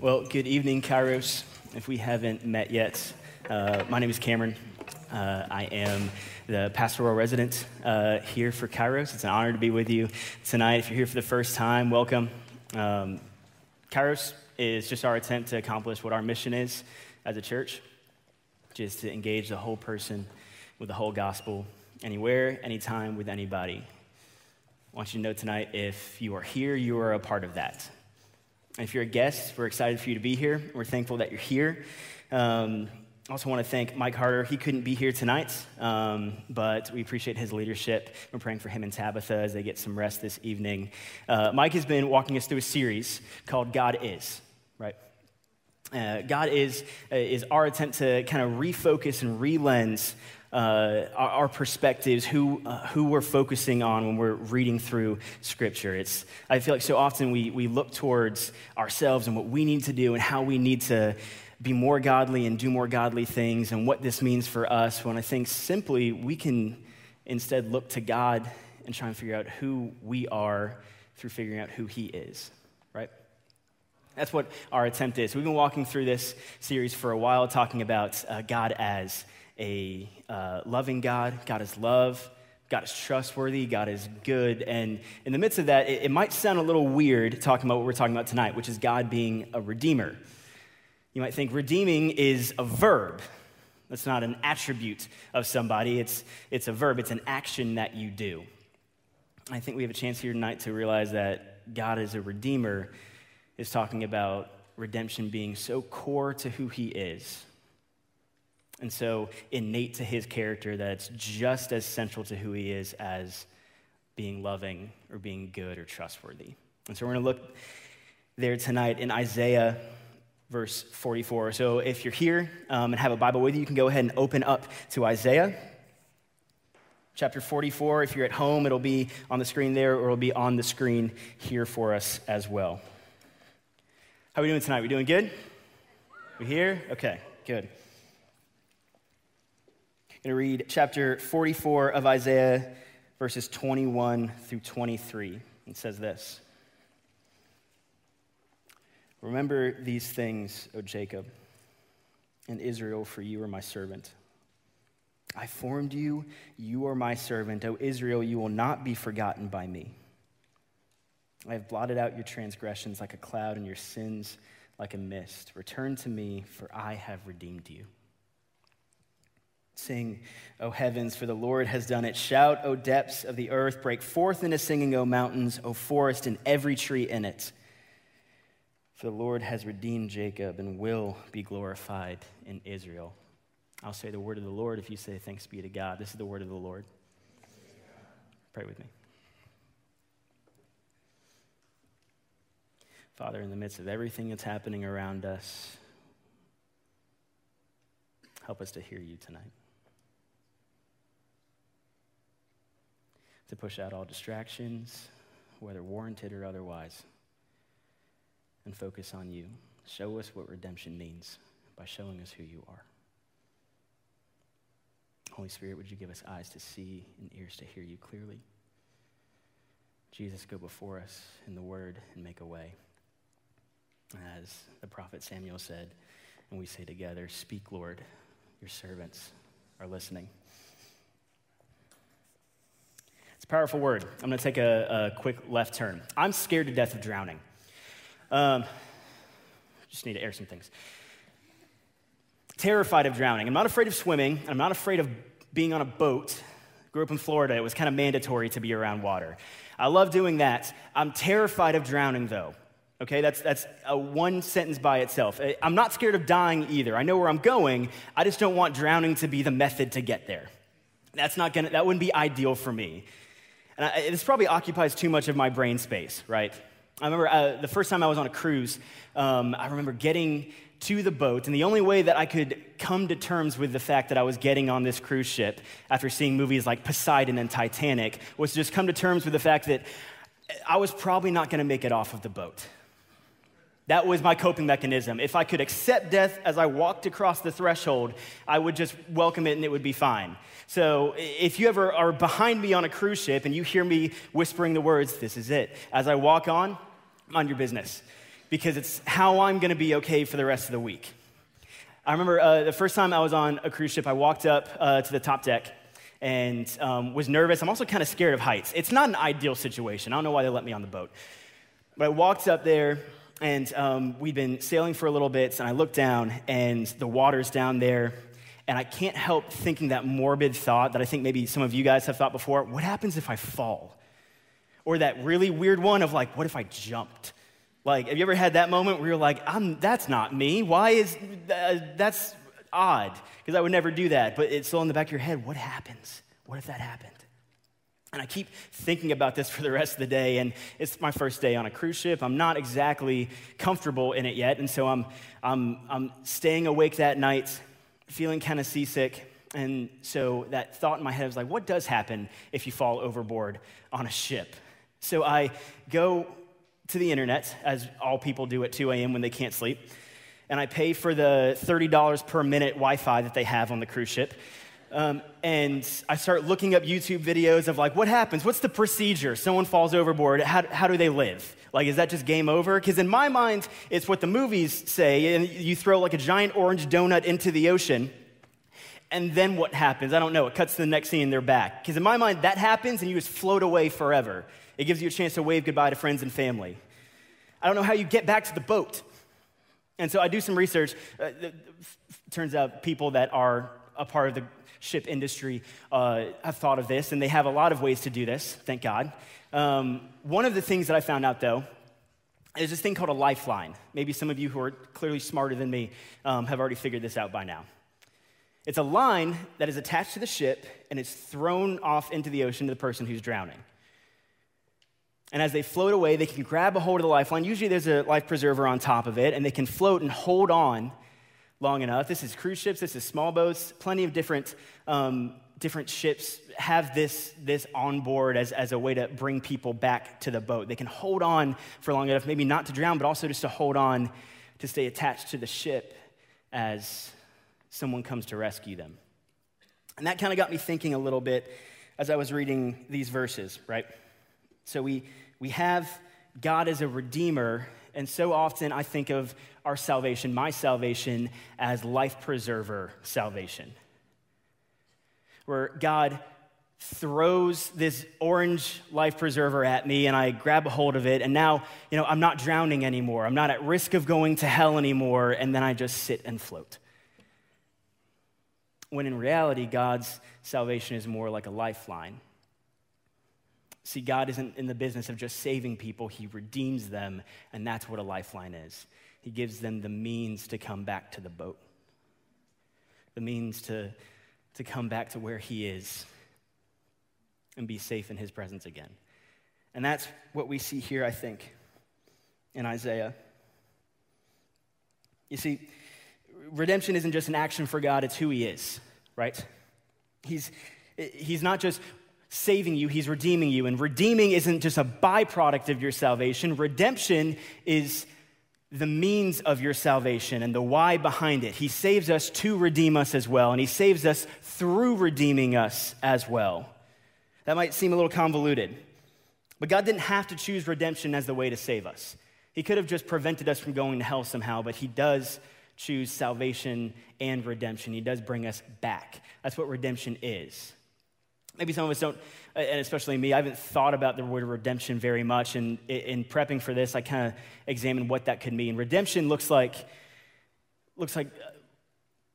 Well, good evening, Kairos. If we haven't met yet, uh, my name is Cameron. Uh, I am the pastoral resident uh, here for Kairos. It's an honor to be with you tonight. If you're here for the first time, welcome. Um, Kairos is just our attempt to accomplish what our mission is as a church, which is to engage the whole person with the whole gospel, anywhere, anytime, with anybody. I want you to know tonight if you are here, you are a part of that. If you're a guest, we're excited for you to be here. We're thankful that you're here. Um, I also want to thank Mike Harder. He couldn't be here tonight, um, but we appreciate his leadership. We're praying for him and Tabitha as they get some rest this evening. Uh, Mike has been walking us through a series called God Is, right? Uh, God is, uh, is our attempt to kind of refocus and relens uh, our, our, perspectives, who, uh, who we're focusing on when we're reading through Scripture. It's, I feel like so often we, we look towards ourselves and what we need to do and how we need to be more godly and do more godly things and what this means for us, when I think simply we can instead look to God and try and figure out who we are through figuring out who He is, right? That's what our attempt is. We've been walking through this series for a while, talking about uh, God as a uh, loving God. God is love. God is trustworthy. God is good. And in the midst of that, it, it might sound a little weird talking about what we're talking about tonight, which is God being a redeemer. You might think redeeming is a verb. That's not an attribute of somebody, it's, it's a verb, it's an action that you do. I think we have a chance here tonight to realize that God as a redeemer is talking about redemption being so core to who he is and so innate to his character that it's just as central to who he is as being loving or being good or trustworthy. And so we're going to look there tonight in Isaiah verse 44. So if you're here um, and have a Bible with you, you can go ahead and open up to Isaiah chapter 44. If you're at home, it'll be on the screen there or it'll be on the screen here for us as well. How are we doing tonight? We doing good? We here? Okay, good. Going to read chapter 44 of Isaiah, verses 21 through 23. It says this Remember these things, O Jacob, and Israel, for you are my servant. I formed you, you are my servant. O Israel, you will not be forgotten by me. I have blotted out your transgressions like a cloud and your sins like a mist. Return to me, for I have redeemed you. Sing, O heavens, for the Lord has done it. Shout, O depths of the earth. Break forth into singing, O mountains, O forest, and every tree in it. For the Lord has redeemed Jacob and will be glorified in Israel. I'll say the word of the Lord if you say thanks be to God. This is the word of the Lord. Pray with me. Father, in the midst of everything that's happening around us, help us to hear you tonight. To push out all distractions, whether warranted or otherwise, and focus on you. Show us what redemption means by showing us who you are. Holy Spirit, would you give us eyes to see and ears to hear you clearly? Jesus, go before us in the word and make a way. As the prophet Samuel said, and we say together, Speak, Lord, your servants are listening. It's a powerful word. I'm going to take a, a, quick left turn. I'm scared to death of drowning. Um, just need to air some things. Terrified of drowning. I'm not afraid of swimming. I'm not afraid of being on a boat. Grew up in Florida. It was kind of mandatory to be around water. I love doing that. I'm terrified of drowning, though. Okay, that's, that's a one sentence by itself. I'm not scared of dying either. I know where I'm going. I just don't want drowning to be the method to get there. That's not gonna, that wouldn't be ideal for me. And I, this probably occupies too much of my brain space, right? I remember uh, the first time I was on a cruise, um, I remember getting to the boat, and the only way that I could come to terms with the fact that I was getting on this cruise ship after seeing movies like Poseidon and Titanic was to just come to terms with the fact that I was probably not going to make it off of the boat. That was my coping mechanism. If I could accept death as I walked across the threshold, I would just welcome it and it would be fine. So if you ever are behind me on a cruise ship and you hear me whispering the words, this is it, as I walk on, on your business. because it's how I'm going to be okay for the rest of the week. I remember uh, the first time I was on a cruise ship, I walked up uh, to the top deck and um, was nervous. I'm also kind of scared of heights. It's not an ideal situation. I don't know why they let me on the boat. But I walked up there, and um, we'd been sailing for a little bit, and I looked down, and the water's down there. And I can't help thinking that morbid thought that I think maybe some of you guys have thought before what happens if I fall? Or that really weird one of like, what if I jumped? Like, have you ever had that moment where you're like, I'm, that's not me. Why is uh, that's odd? Because I would never do that. But it's still in the back of your head. What happens? What if that happened? And I keep thinking about this for the rest of the day. And it's my first day on a cruise ship. I'm not exactly comfortable in it yet. And so I'm, I'm, I'm staying awake that night, feeling kind of seasick. And so that thought in my head was like, what does happen if you fall overboard on a ship? So I go to the internet, as all people do at 2 a.m. when they can't sleep, and I pay for the $30 per minute Wi Fi that they have on the cruise ship. Um, and I start looking up YouTube videos of like, what happens? What's the procedure? Someone falls overboard. How, how do they live? Like, is that just game over? Because in my mind, it's what the movies say. And you throw like a giant orange donut into the ocean. And then what happens? I don't know. It cuts to the next scene and they're back. Because in my mind, that happens and you just float away forever. It gives you a chance to wave goodbye to friends and family. I don't know how you get back to the boat. And so I do some research. Uh, turns out people that are a part of the ship industry uh, have thought of this, and they have a lot of ways to do this, thank God. Um, one of the things that I found out, though, is this thing called a lifeline. Maybe some of you who are clearly smarter than me um, have already figured this out by now. It's a line that is attached to the ship and it's thrown off into the ocean to the person who's drowning. And as they float away, they can grab a hold of the lifeline. Usually there's a life preserver on top of it, and they can float and hold on long enough. This is cruise ships, this is small boats. Plenty of different, um, different ships have this, this on board as, as a way to bring people back to the boat. They can hold on for long enough, maybe not to drown, but also just to hold on to stay attached to the ship as someone comes to rescue them. And that kind of got me thinking a little bit as I was reading these verses, right? So we, we have God as a redeemer, and so often I think of our salvation, my salvation, as life preserver salvation. Where God throws this orange life preserver at me and I grab a hold of it and now, you know, I'm not drowning anymore. I'm not at risk of going to hell anymore and then I just sit and float. When in reality God's salvation is more like a lifeline. See, God isn't in the business of just saving people, He redeems them, and that's what a lifeline is. He gives them the means to come back to the boat, the means to, to come back to where He is and be safe in His presence again. And that's what we see here, I think, in Isaiah. You see, redemption isn't just an action for God, it's who He is, right? He's, he's not just saving you, he's redeeming you. And redeeming isn't just a byproduct of your salvation, redemption is the means of your salvation and the why behind it. He saves us to redeem us as well, and he saves us through redeeming us as well. That might seem a little convoluted, but God didn't have to choose redemption as the way to save us. He could have just prevented us from going to hell somehow, but he does choose salvation and redemption. He does bring us back. That's what redemption is. Maybe some of us don't, and especially me, I haven't thought about the word redemption very much. And in prepping for this, I kind of examined what that could mean. Redemption looks like, looks like uh,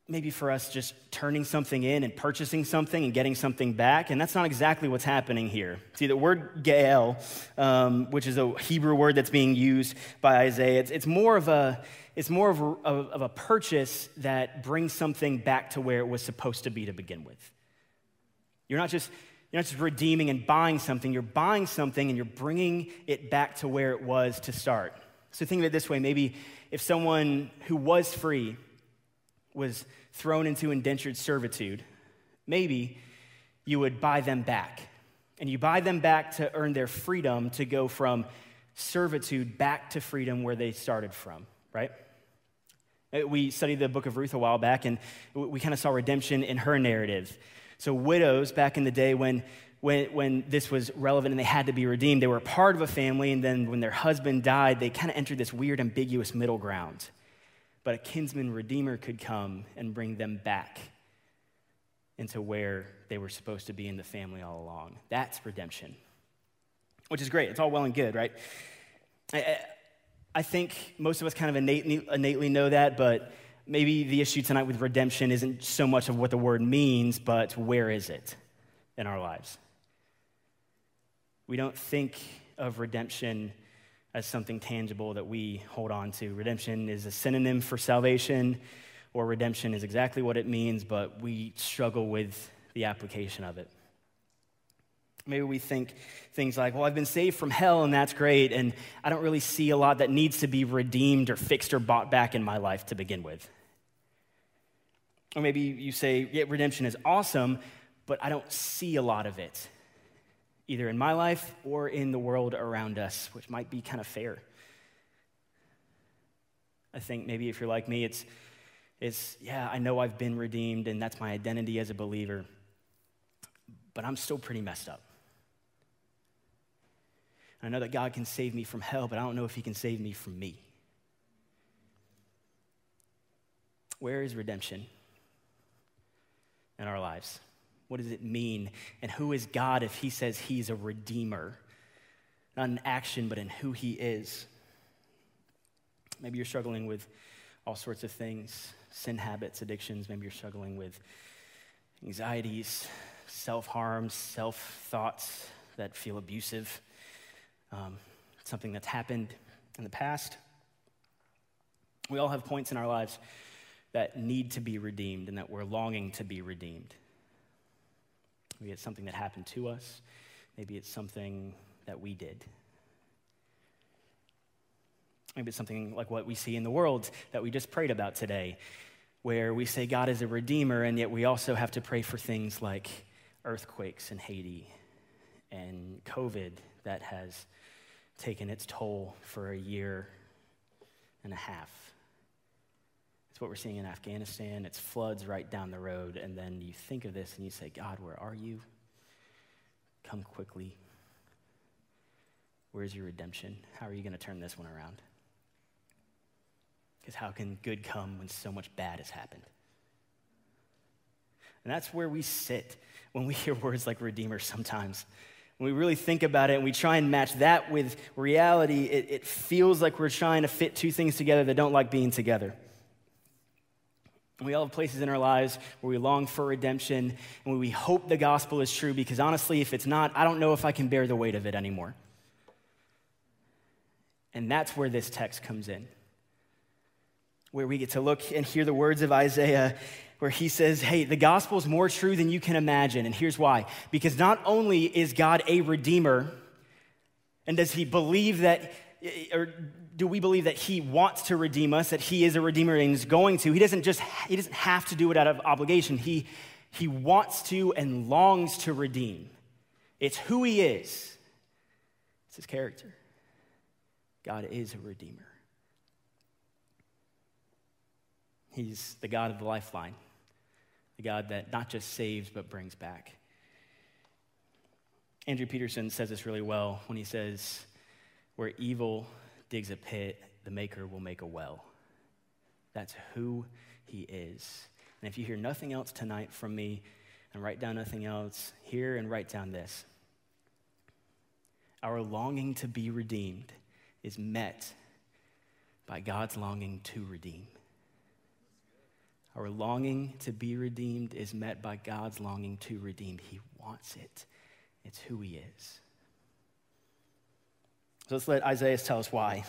maybe for us just turning something in and purchasing something and getting something back. And that's not exactly what's happening here. See, the word ga'al, um, which is a Hebrew word that's being used by Isaiah, it's, it's more of a it's more of a, of a purchase that brings something back to where it was supposed to be to begin with. You're not just you're not just redeeming and buying something, you're buying something and you're bringing it back to where it was to start. So think of it this way maybe if someone who was free was thrown into indentured servitude, maybe you would buy them back. And you buy them back to earn their freedom to go from servitude back to freedom where they started from, right? Uh, we studied the book of Ruth a while back, and we kind of saw redemption in her narrative. So, widows back in the day when when, when this was relevant and they had to be redeemed, they were part of a family, and then when their husband died, they kind of entered this weird, ambiguous middle ground. But a kinsman redeemer could come and bring them back into where they were supposed to be in the family all along. That's redemption, which is great. It's all well and good, right? I, I think most of us kind of innately, innately know that, but maybe the issue tonight with redemption isn't so much of what the word means, but where is it in our lives? We don't think of redemption as something tangible that we hold on to. Redemption is a synonym for salvation, or redemption is exactly what it means, but we struggle with the application of it. Maybe we think things like, well, I've been saved from hell, and that's great, and I don't really see a lot that needs to be redeemed or fixed or bought back in my life to begin with. Or maybe you say, yeah, redemption is awesome, but I don't see a lot of it, either in my life or in the world around us, which might be kind of fair. I think maybe if you're like me, it's, it's yeah, I know I've been redeemed, and that's my identity as a believer, but I'm still pretty messed up. I know that God can save me from hell, but I don't know if He can save me from me. Where is redemption? In our lives? What does it mean? And who is God if He says He's a redeemer? Not in action, but in who He is. Maybe you're struggling with all sorts of things sin habits, addictions. Maybe you're struggling with anxieties, self harm, self thoughts that feel abusive, um, something that's happened in the past. We all have points in our lives that need to be redeemed and that we're longing to be redeemed. Maybe it's something that happened to us, maybe it's something that we did. Maybe it's something like what we see in the world that we just prayed about today, where we say God is a redeemer, and yet we also have to pray for things like earthquakes in Haiti and COVID that has taken its toll for a year and a half. It's what we're seeing in Afghanistan. It's floods right down the road. And then you think of this and you say, God, where are you? Come quickly. Where's your redemption? How are you going to turn this one around? Because how can good come when so much bad has happened? And that's where we sit when we hear words like Redeemer sometimes. When we really think about it and we try and match that with reality, it, it feels like we're trying to fit two things together that don't like being together. We all have places in our lives where we long for redemption and where we hope the gospel is true because honestly, if it's not, I don't know if I can bear the weight of it anymore. And that's where this text comes in, where we get to look and hear the words of Isaiah, where he says, Hey, the gospel is more true than you can imagine. And here's why because not only is God a redeemer, and does he believe that, or do we believe that he wants to redeem us, that he is a redeemer and is going to? He doesn't just he doesn't have to do it out of obligation. He he wants to and longs to redeem. It's who he is. It's his character. God is a redeemer. He's the God of the lifeline, the God that not just saves but brings back. Andrew Peterson says this really well when he says, Where evil digs a pit, the maker will make a well. That's who he is. And if you hear nothing else tonight from me, and write down nothing else, hear and write down this. Our longing to be redeemed is met by God's longing to redeem. Our longing to be redeemed is met by God's longing to redeem. He wants it, it's who He is. So let's let Isaiah tell us why,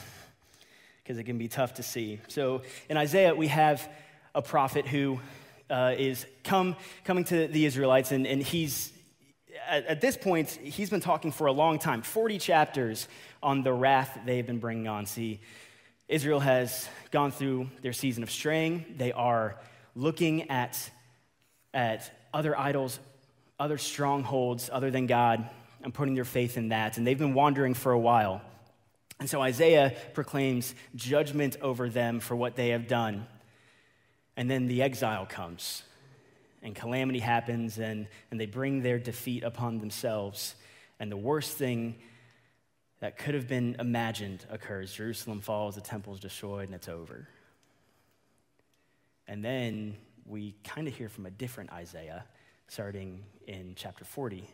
because it can be tough to see. So in Isaiah, we have a prophet who uh, is come, coming to the Israelites, and, and he's, at, at this point, he's been talking for a long time 40 chapters on the wrath they've been bringing on. See, Israel has gone through their season of straying, they are looking at, at other idols, other strongholds other than God and putting their faith in that. And they've been wandering for a while. And so Isaiah proclaims judgment over them for what they have done. And then the exile comes. and calamity happens, and, and they bring their defeat upon themselves. And the worst thing that could have been imagined occurs Jerusalem falls, the temple is destroyed, and it's over. And then we kind of hear from a different Isaiah starting in chapter 40.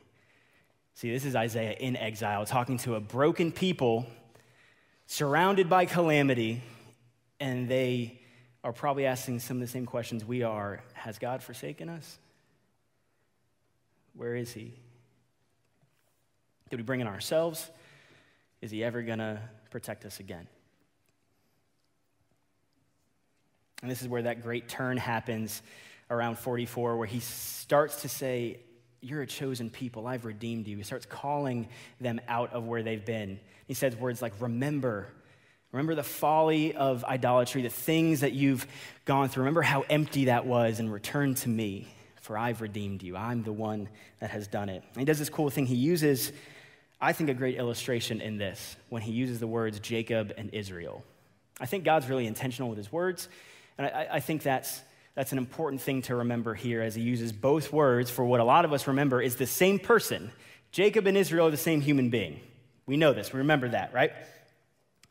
See, this is Isaiah in exile talking to a broken people surrounded by calamity, and they are probably asking some of the same questions we are Has God forsaken us? Where is He? Did we bring in ourselves? Is He ever going to protect us again? And this is where that great turn happens around 44, where he starts to say, You're a chosen people. I've redeemed you. He starts calling them out of where they've been. He says words like, Remember. Remember the folly of idolatry, the things that you've gone through. Remember how empty that was, and return to me, for I've redeemed you. I'm the one that has done it. And he does this cool thing. He uses, I think, a great illustration in this when he uses the words Jacob and Israel. I think God's really intentional with his words. And I, I think that's, that's an important thing to remember here as he uses both words for what a lot of us remember is the same person. Jacob and Israel are the same human being. We know this. We remember that, right?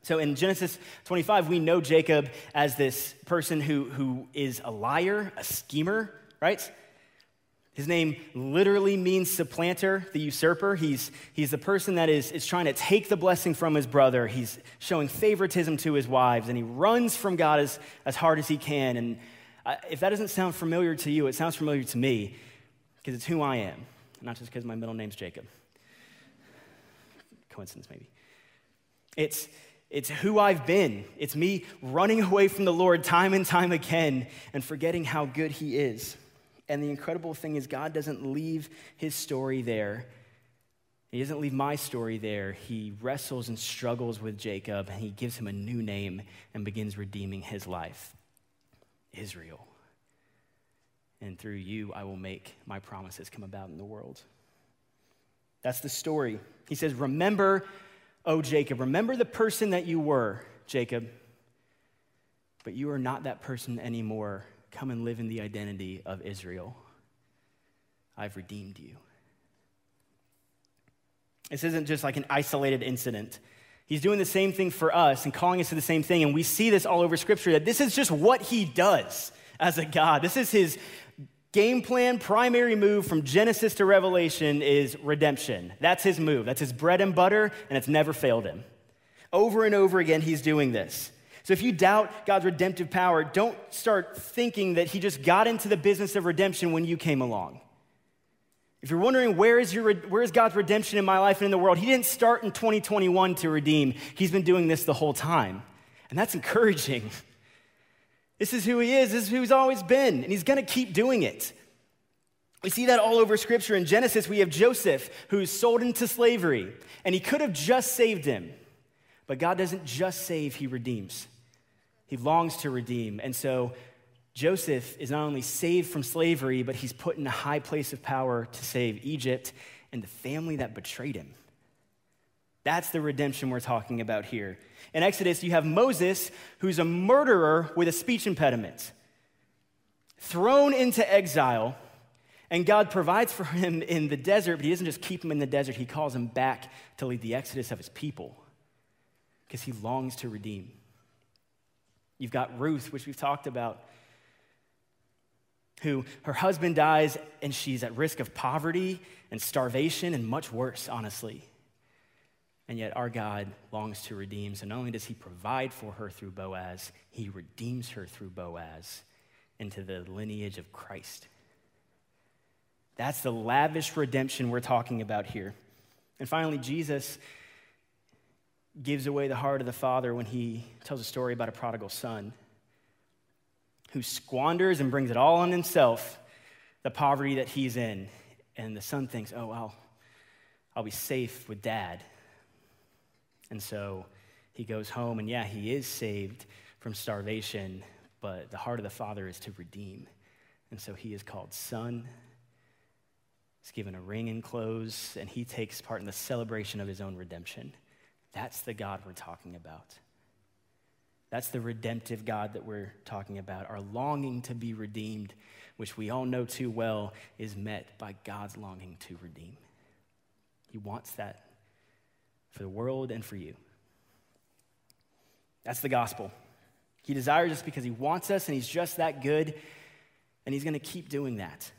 So in Genesis 25, we know Jacob as this person who, who is a liar, a schemer, right? His name literally means supplanter, the usurper. He's, he's the person that is, is trying to take the blessing from his brother. He's showing favoritism to his wives, and he runs from God as, as hard as he can. And if that doesn't sound familiar to you, it sounds familiar to me because it's who I am, not just because my middle name's Jacob. Coincidence, maybe. It's, it's who I've been. It's me running away from the Lord time and time again and forgetting how good he is. And the incredible thing is, God doesn't leave his story there. He doesn't leave my story there. He wrestles and struggles with Jacob, and he gives him a new name and begins redeeming his life Israel. And through you, I will make my promises come about in the world. That's the story. He says, Remember, oh Jacob, remember the person that you were, Jacob, but you are not that person anymore Come and live in the identity of Israel. I've redeemed you. This isn't just like an isolated incident. He's doing the same thing for us and calling us to the same thing. And we see this all over Scripture that this is just what he does as a God. This is his game plan, primary move from Genesis to Revelation is redemption. That's his move. That's his bread and butter, and it's never failed him. Over and over again, he's doing this. So if you doubt God's redemptive power, don't start thinking that He just got into the business of redemption when you came along. If you're wondering where is, your, where is God's redemption in my life and in the world, He didn't start in 2021 to redeem. He's been doing this the whole time. And that's encouraging. This is who He is, this is who He's always been, and He's gonna keep doing it. We see that all over Scripture. In Genesis, we have Joseph who's sold into slavery, and He could have just saved him. But God doesn't just save, He redeems. He longs to redeem. And so Joseph is not only saved from slavery, but he's put in a high place of power to save Egypt and the family that betrayed him. That's the redemption we're talking about here. In Exodus, you have Moses, who's a murderer with a speech impediment, thrown into exile, and God provides for him in the desert, but he doesn't just keep him in the desert, he calls him back to lead the exodus of his people because he longs to redeem. You've got Ruth, which we've talked about, who her husband dies and she's at risk of poverty and starvation and much worse, honestly. And yet, our God longs to redeem. So, not only does He provide for her through Boaz, He redeems her through Boaz into the lineage of Christ. That's the lavish redemption we're talking about here. And finally, Jesus gives away the heart of the father when he tells a story about a prodigal son who squanders and brings it all on himself, the poverty that he's in. And the son thinks, oh, well, I'll be safe with dad. And so he goes home, and yeah, he is saved from starvation, but the heart of the father is to redeem. And so he is called son. He's given a ring and clothes, and he takes part in the celebration of his own redemption. That's the God we're talking about. That's the redemptive God that we're talking about. Our longing to be redeemed, which we all know too well, is met by God's longing to redeem. He wants that for the world and for you. That's the gospel. He desires us because he wants us and he's just that good, and he's going to keep doing that.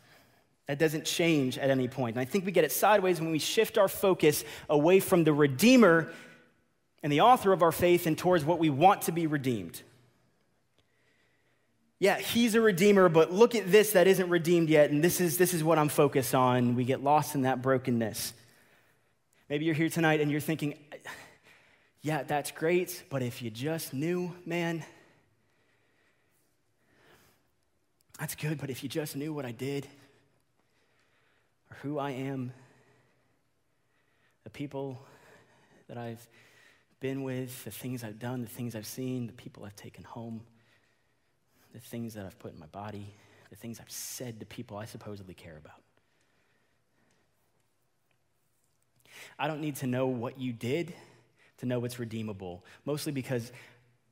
That doesn't change at any point. And I think we get it sideways when we shift our focus away from the Redeemer and the author of our faith and towards what we want to be redeemed. Yeah, he's a redeemer, but look at this that isn't redeemed yet, and this is, this is what I'm focused on. We get lost in that brokenness. Maybe you're here tonight and you're thinking, yeah, that's great, but if you just knew, man, that's good, but if you just knew what I did or who I am, the people that I've been with, the things I've done, the things I've seen, the people I've taken home, the things that I've put in my body, the things I've said to people I supposedly care about. I don't need to know what you did to know what's redeemable, mostly because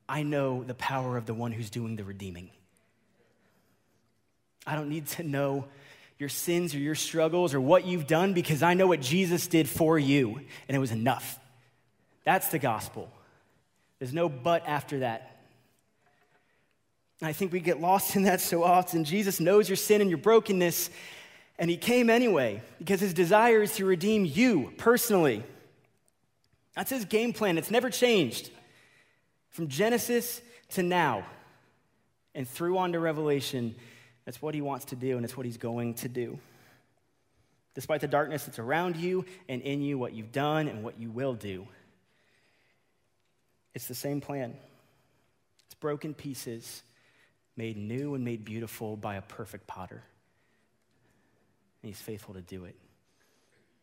I know the power of the one who's doing the redeeming. I don't need to know your sins or your struggles or what you've done because I know what Jesus did for you, and it was enough. That's the gospel. There's no but after that. I think we get lost in that so often. Jesus knows your sin and your brokenness, and he came anyway because his desire is to redeem you personally. That's his game plan. It's never changed from Genesis to now and through on to Revelation. That's what he wants to do, and it's what he's going to do. Despite the darkness that's around you and in you, what you've done and what you will do, it's the same plan. It's broken pieces made new and made beautiful by a perfect potter. And he's faithful to do it.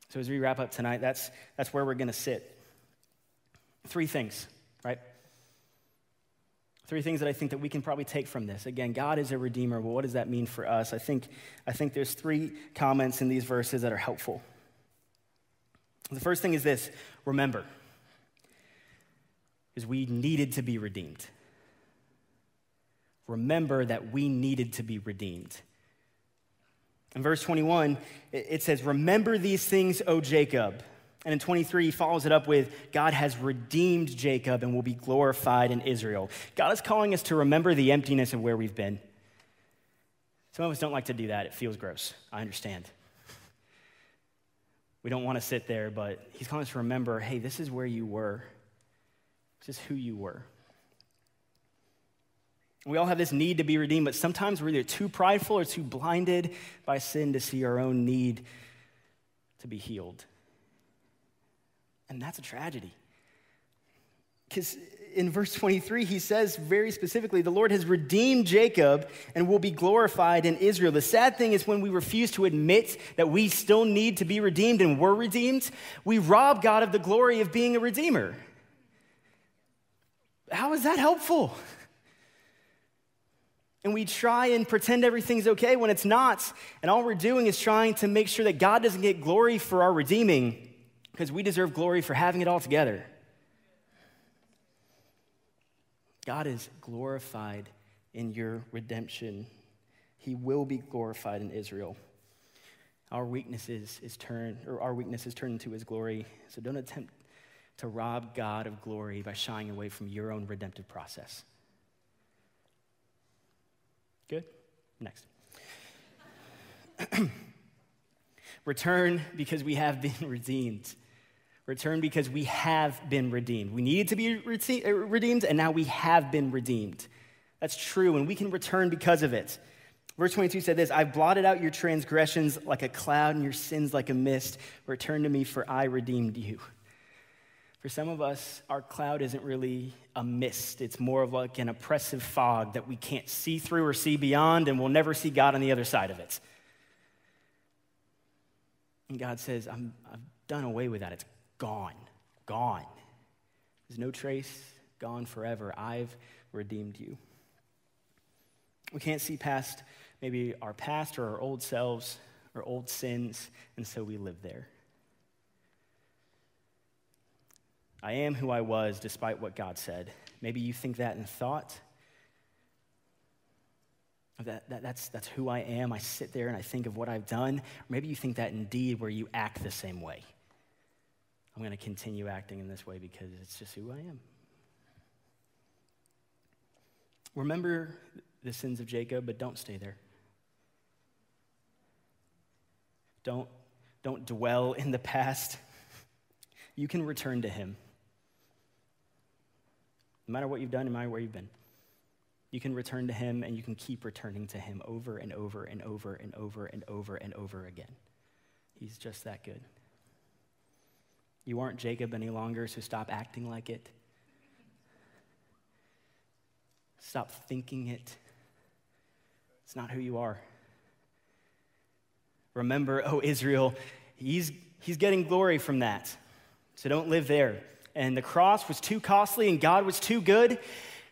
So as we wrap up tonight, that's, that's where we're going to sit. Three things, right? Three things that I think that we can probably take from this. Again, God is a redeemer. Well, what does that mean for us? I think, I think there's three comments in these verses that are helpful. The first thing is this remember is we needed to be redeemed. Remember that we needed to be redeemed. In verse 21, it says, Remember these things, O Jacob. And in 23, he follows it up with, God has redeemed Jacob and will be glorified in Israel. God is calling us to remember the emptiness of where we've been. Some of us don't like to do that. It feels gross. I understand. We don't want to sit there, but he's calling us to remember hey, this is where you were. This is who you were. We all have this need to be redeemed, but sometimes we're either too prideful or too blinded by sin to see our own need to be healed. And that's a tragedy. Because in verse 23, he says very specifically, the Lord has redeemed Jacob and will be glorified in Israel. The sad thing is when we refuse to admit that we still need to be redeemed and were redeemed, we rob God of the glory of being a redeemer. How is that helpful? And we try and pretend everything's okay when it's not. And all we're doing is trying to make sure that God doesn't get glory for our redeeming because we deserve glory for having it all together. God is glorified in your redemption. He will be glorified in Israel. Our weaknesses is turned, or our weakness is turned into his glory. So don't attempt to rob God of glory by shying away from your own redemptive process. Good? Next. Return because we have been redeemed. Return because we have been redeemed. We needed to be uh, redeemed, and now we have been redeemed. That's true, and we can return because of it. Verse 22 said this I've blotted out your transgressions like a cloud and your sins like a mist. Return to me, for I redeemed you. For some of us, our cloud isn't really a mist. It's more of like an oppressive fog that we can't see through or see beyond, and we'll never see God on the other side of it. And God says, i have done away with that. It's gone, gone. There's no trace, gone forever. I've redeemed you. We can't see past maybe our past or our old selves or old sins, and so we live there. I am who I was despite what God said. Maybe you think that in thought. That, that, that's, that's who I am. I sit there and I think of what I've done. Maybe you think that indeed, where you act the same way. I'm going to continue acting in this way because it's just who I am. Remember the sins of Jacob, but don't stay there. Don't, don't dwell in the past. You can return to him. No matter what you've done, no matter where you've been. You can return to him and you can keep returning to him over and over and over and over and over and over again. He's just that good. You aren't Jacob any longer, so stop acting like it. Stop thinking it. It's not who you are. Remember, oh Israel, he's, he's getting glory from that. So don't live there. And the cross was too costly and God was too good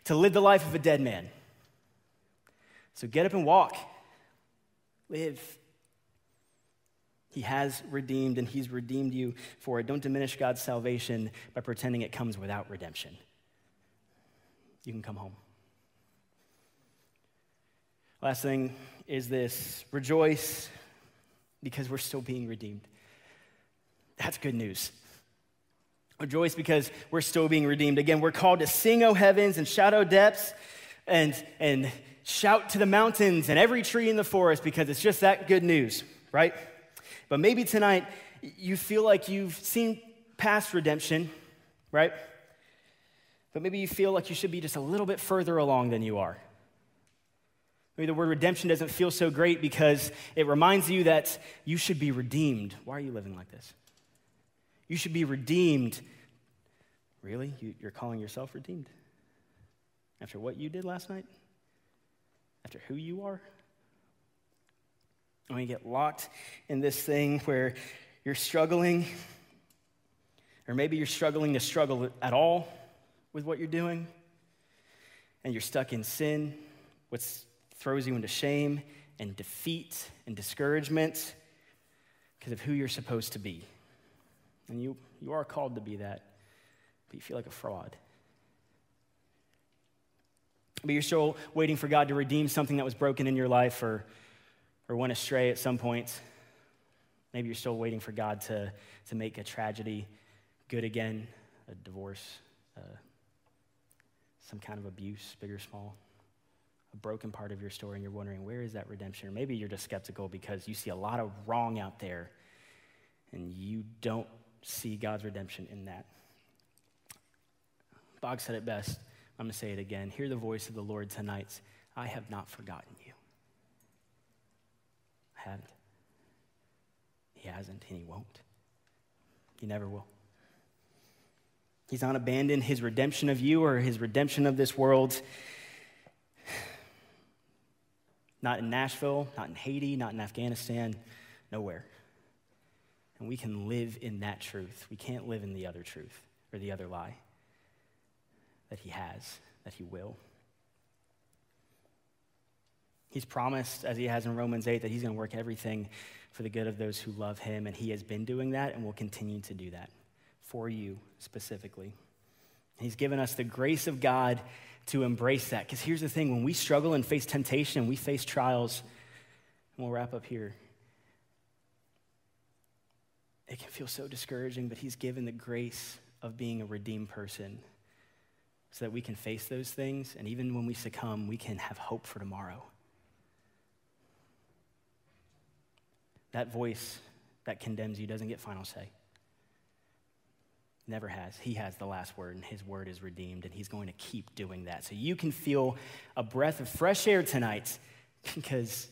to live the life of a dead man. So get up and walk. Live. He has redeemed and He's redeemed you for it. Don't diminish God's salvation by pretending it comes without redemption. You can come home. Last thing is this rejoice because we're still being redeemed. That's good news. Rejoice because we're still being redeemed. Again, we're called to sing, O heavens, and O depths, and, and shout to the mountains and every tree in the forest because it's just that good news, right? But maybe tonight you feel like you've seen past redemption, right? But maybe you feel like you should be just a little bit further along than you are. Maybe the word redemption doesn't feel so great because it reminds you that you should be redeemed. Why are you living like this? You should be redeemed. Really? You're calling yourself redeemed? After what you did last night? After who you are? When you get locked in this thing where you're struggling, or maybe you're struggling to struggle at all with what you're doing, and you're stuck in sin, what throws you into shame and defeat and discouragement because of who you're supposed to be. And you, you are called to be that, but you feel like a fraud. But you're still waiting for God to redeem something that was broken in your life or, or went astray at some point. Maybe you're still waiting for God to, to make a tragedy good again, a divorce, uh, some kind of abuse, big or small a broken part of your story and you're wondering, where is that redemption? Or maybe you're just skeptical because you see a lot of wrong out there and you don't see God's redemption in that. God said it best. I'm going to say it again. Hear the voice of the Lord tonight. I have not forgotten you. I haven't. He hasn't, and He won't. He never will. He's not abandoned his redemption of you or his redemption of this world. Not in Nashville, not in Haiti, not in Afghanistan, nowhere. And we can live in that truth. We can't live in the other truth or the other lie that He has, that He will. He's promised, as He has in Romans 8, that He's going to work everything for the good of those who love Him, and He has been doing that and will continue to do that for you specifically. He's given us the grace of God to embrace that. Because here's the thing when we struggle and face temptation, we face trials, and we'll wrap up here. It can feel so discouraging, but He's given the grace of being a redeemed person so that we can face those things. And even when we succumb, we can have hope for tomorrow. That voice that condemns you doesn't get final say. Never has. He has the last word, and his word is redeemed, and he's going to keep doing that. So you can feel a breath of fresh air tonight because,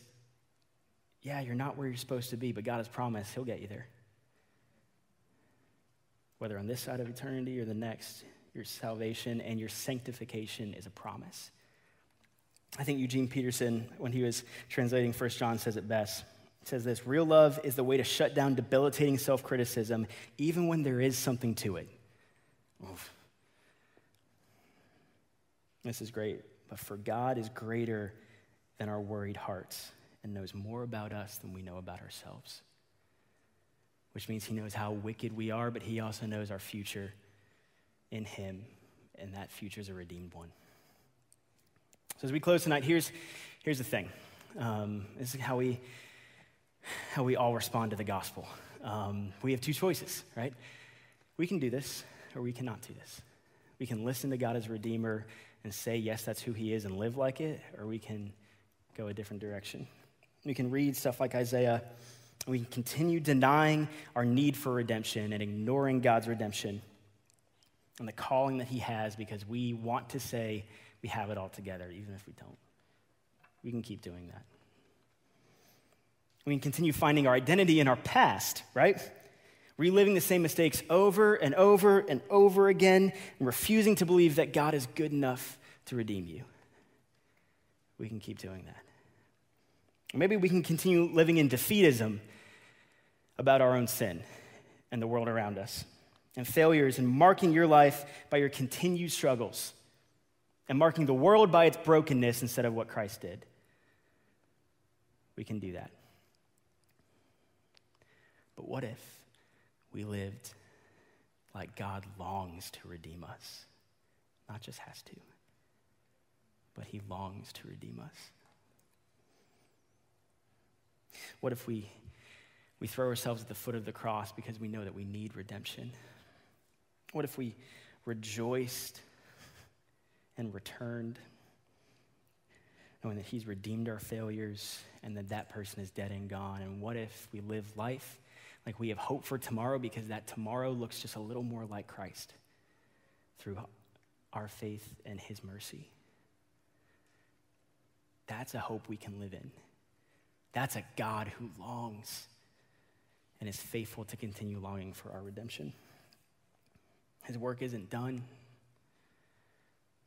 yeah, you're not where you're supposed to be, but God has promised he'll get you there. Whether on this side of eternity or the next, your salvation and your sanctification is a promise. I think Eugene Peterson, when he was translating 1 John, says it best He says this real love is the way to shut down debilitating self criticism, even when there is something to it. Oof. This is great, but for God is greater than our worried hearts and knows more about us than we know about ourselves. Which means he knows how wicked we are, but he also knows our future in him. and that future is a redeemed one. So as we close tonight, here's, here's the thing. Um, this is how we, how we all respond to the gospel. Um, we have two choices, right? We can do this, or we cannot do this. We can listen to God as Redeemer and say, yes, that's who He is, and live like it, or we can go a different direction. We can read stuff like Isaiah. We can continue denying our need for redemption and ignoring God's redemption and the calling that He has because we want to say we have it all together, even if we don't. We can keep doing that. We can continue finding our identity in our past, right? Reliving the same mistakes over and over and over again and refusing to believe that God is good enough to redeem you. We can keep doing that. Maybe we can continue living in defeatism about our own sin and the world around us and failures and marking your life by your continued struggles and marking the world by its brokenness instead of what Christ did. We can do that. But what if we lived like God longs to redeem us? Not just has to, but He longs to redeem us. What if we, we throw ourselves at the foot of the cross because we know that we need redemption? What if we rejoiced and returned, knowing that He's redeemed our failures and that that person is dead and gone? And what if we live life like we have hope for tomorrow because that tomorrow looks just a little more like Christ through our faith and His mercy? That's a hope we can live in. That's a God who longs and is faithful to continue longing for our redemption. His work isn't done.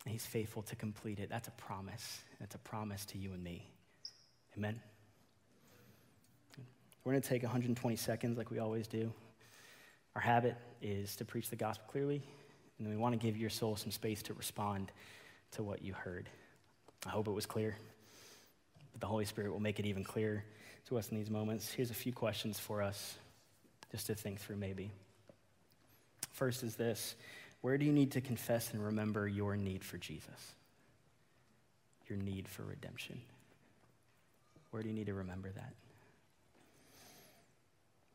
and He's faithful to complete it. That's a promise. That's a promise to you and me. Amen. We're going to take 120 seconds like we always do. Our habit is to preach the gospel clearly, and then we want to give your soul some space to respond to what you heard. I hope it was clear, but the Holy Spirit will make it even clearer to us in these moments. Here's a few questions for us just to think through, maybe. First is this Where do you need to confess and remember your need for Jesus? Your need for redemption. Where do you need to remember that?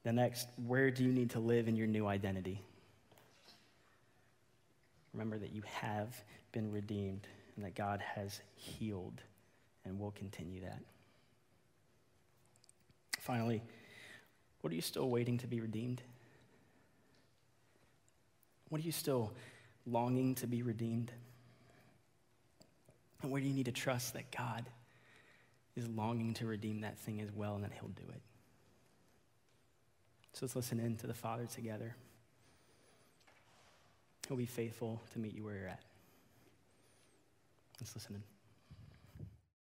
The next, where do you need to live in your new identity? Remember that you have been redeemed and that God has healed and we'll continue that. Finally, what are you still waiting to be redeemed? What are you still longing to be redeemed? And where do you need to trust that God is longing to redeem that thing as well and that He'll do it? So let's listen in to the Father together. He'll be faithful to meet you where you're at. Let's listen in.